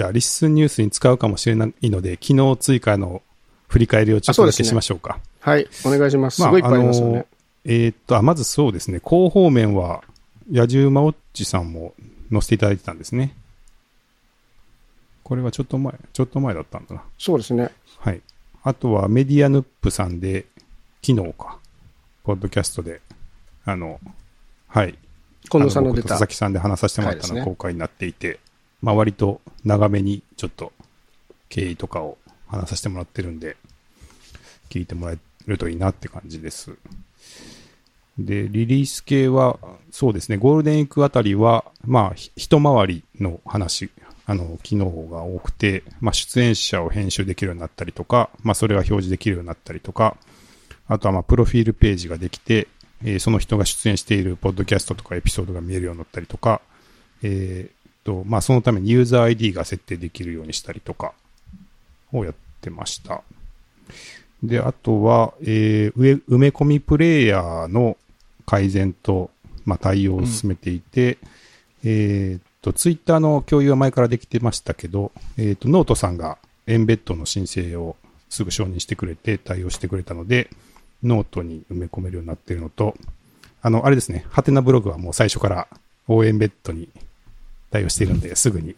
じゃあ、リッスンニュースに使うかもしれないので、昨日追加の振り返りをちょっとだけしましょうか。はい、お願いします。すごいいっぱいありますよね。えー、っとあ、まずそうですね、広報面は、野獣馬オッチさんも載せていただいてたんですね。これはちょっと前、ちょっと前だったんだな。そうですね。はい。あとはメディアヌップさんで、昨日か、ポッドキャストで、あの、はい。近藤さんの出た。佐々木さんで話させてもらったのが公開になっていて、ね、まあ割と長めにちょっと経緯とかを話させてもらってるんで、聞いてもらえるといいなって感じです。で、リリース系は、そうですね、ゴールデンウィークあたりは、まあ、一回りの話、あの、機能が多くて、まあ、出演者を編集できるようになったりとか、まあ、それが表示できるようになったりとか、あとは、まあ、プロフィールページができて、えー、その人が出演しているポッドキャストとかエピソードが見えるようになったりとか、えー、と、まあ、そのためにユーザー ID が設定できるようにしたりとか、をやってました。で、あとは、えー、埋め込みプレイヤーの改善と、まあ、対応を進めていて、うん、えっと、ツイッターの共有は前からできてましたけど、えっと、ノートさんがembed の申請をすぐ承認してくれて対応してくれたので、ノートに埋め込めるようになっているのと、あの、あれですね、はてなブログはもう最初から応援ベッドに対応しているんで、すぐに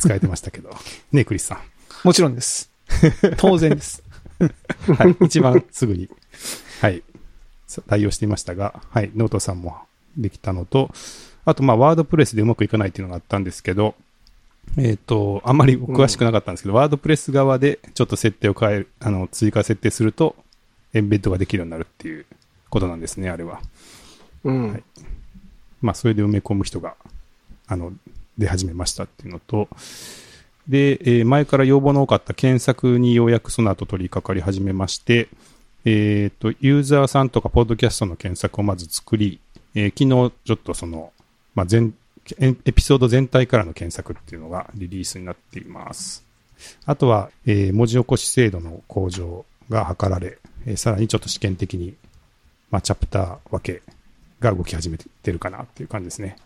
使えてましたけど。ねえ、クリスさん。もちろんです。当然です。はい。一番すぐに、はい。対応していましたが、はい。ノートさんもできたのと、あと、まあ、 WordPress でうまくいかないっていうのがあったんですけど、えっ、ー、と、あんまり詳しくなかったんですけど、うん、ワードプレス側でちょっと設定を変える、あの、追加設定すると、エンベッドができるようになるっていうことなんですね、あれは。うん。はい。まあ、それで埋め込む人が、あの、出始めましたっていうのと、で、えー、前から要望の多かった検索にようやくその後取り掛かり始めまして、えっ、ー、と、ユーザーさんとかポッドキャストの検索をまず作り、えー、昨日ちょっとその、まあ、全、エピソード全体からの検索っていうのがリリースになっています。あとは、えー、文字起こし精度の向上が図られ、えー、さらにちょっと試験的に、まあ、チャプター分けが動き始めてるかなっていう感じですね。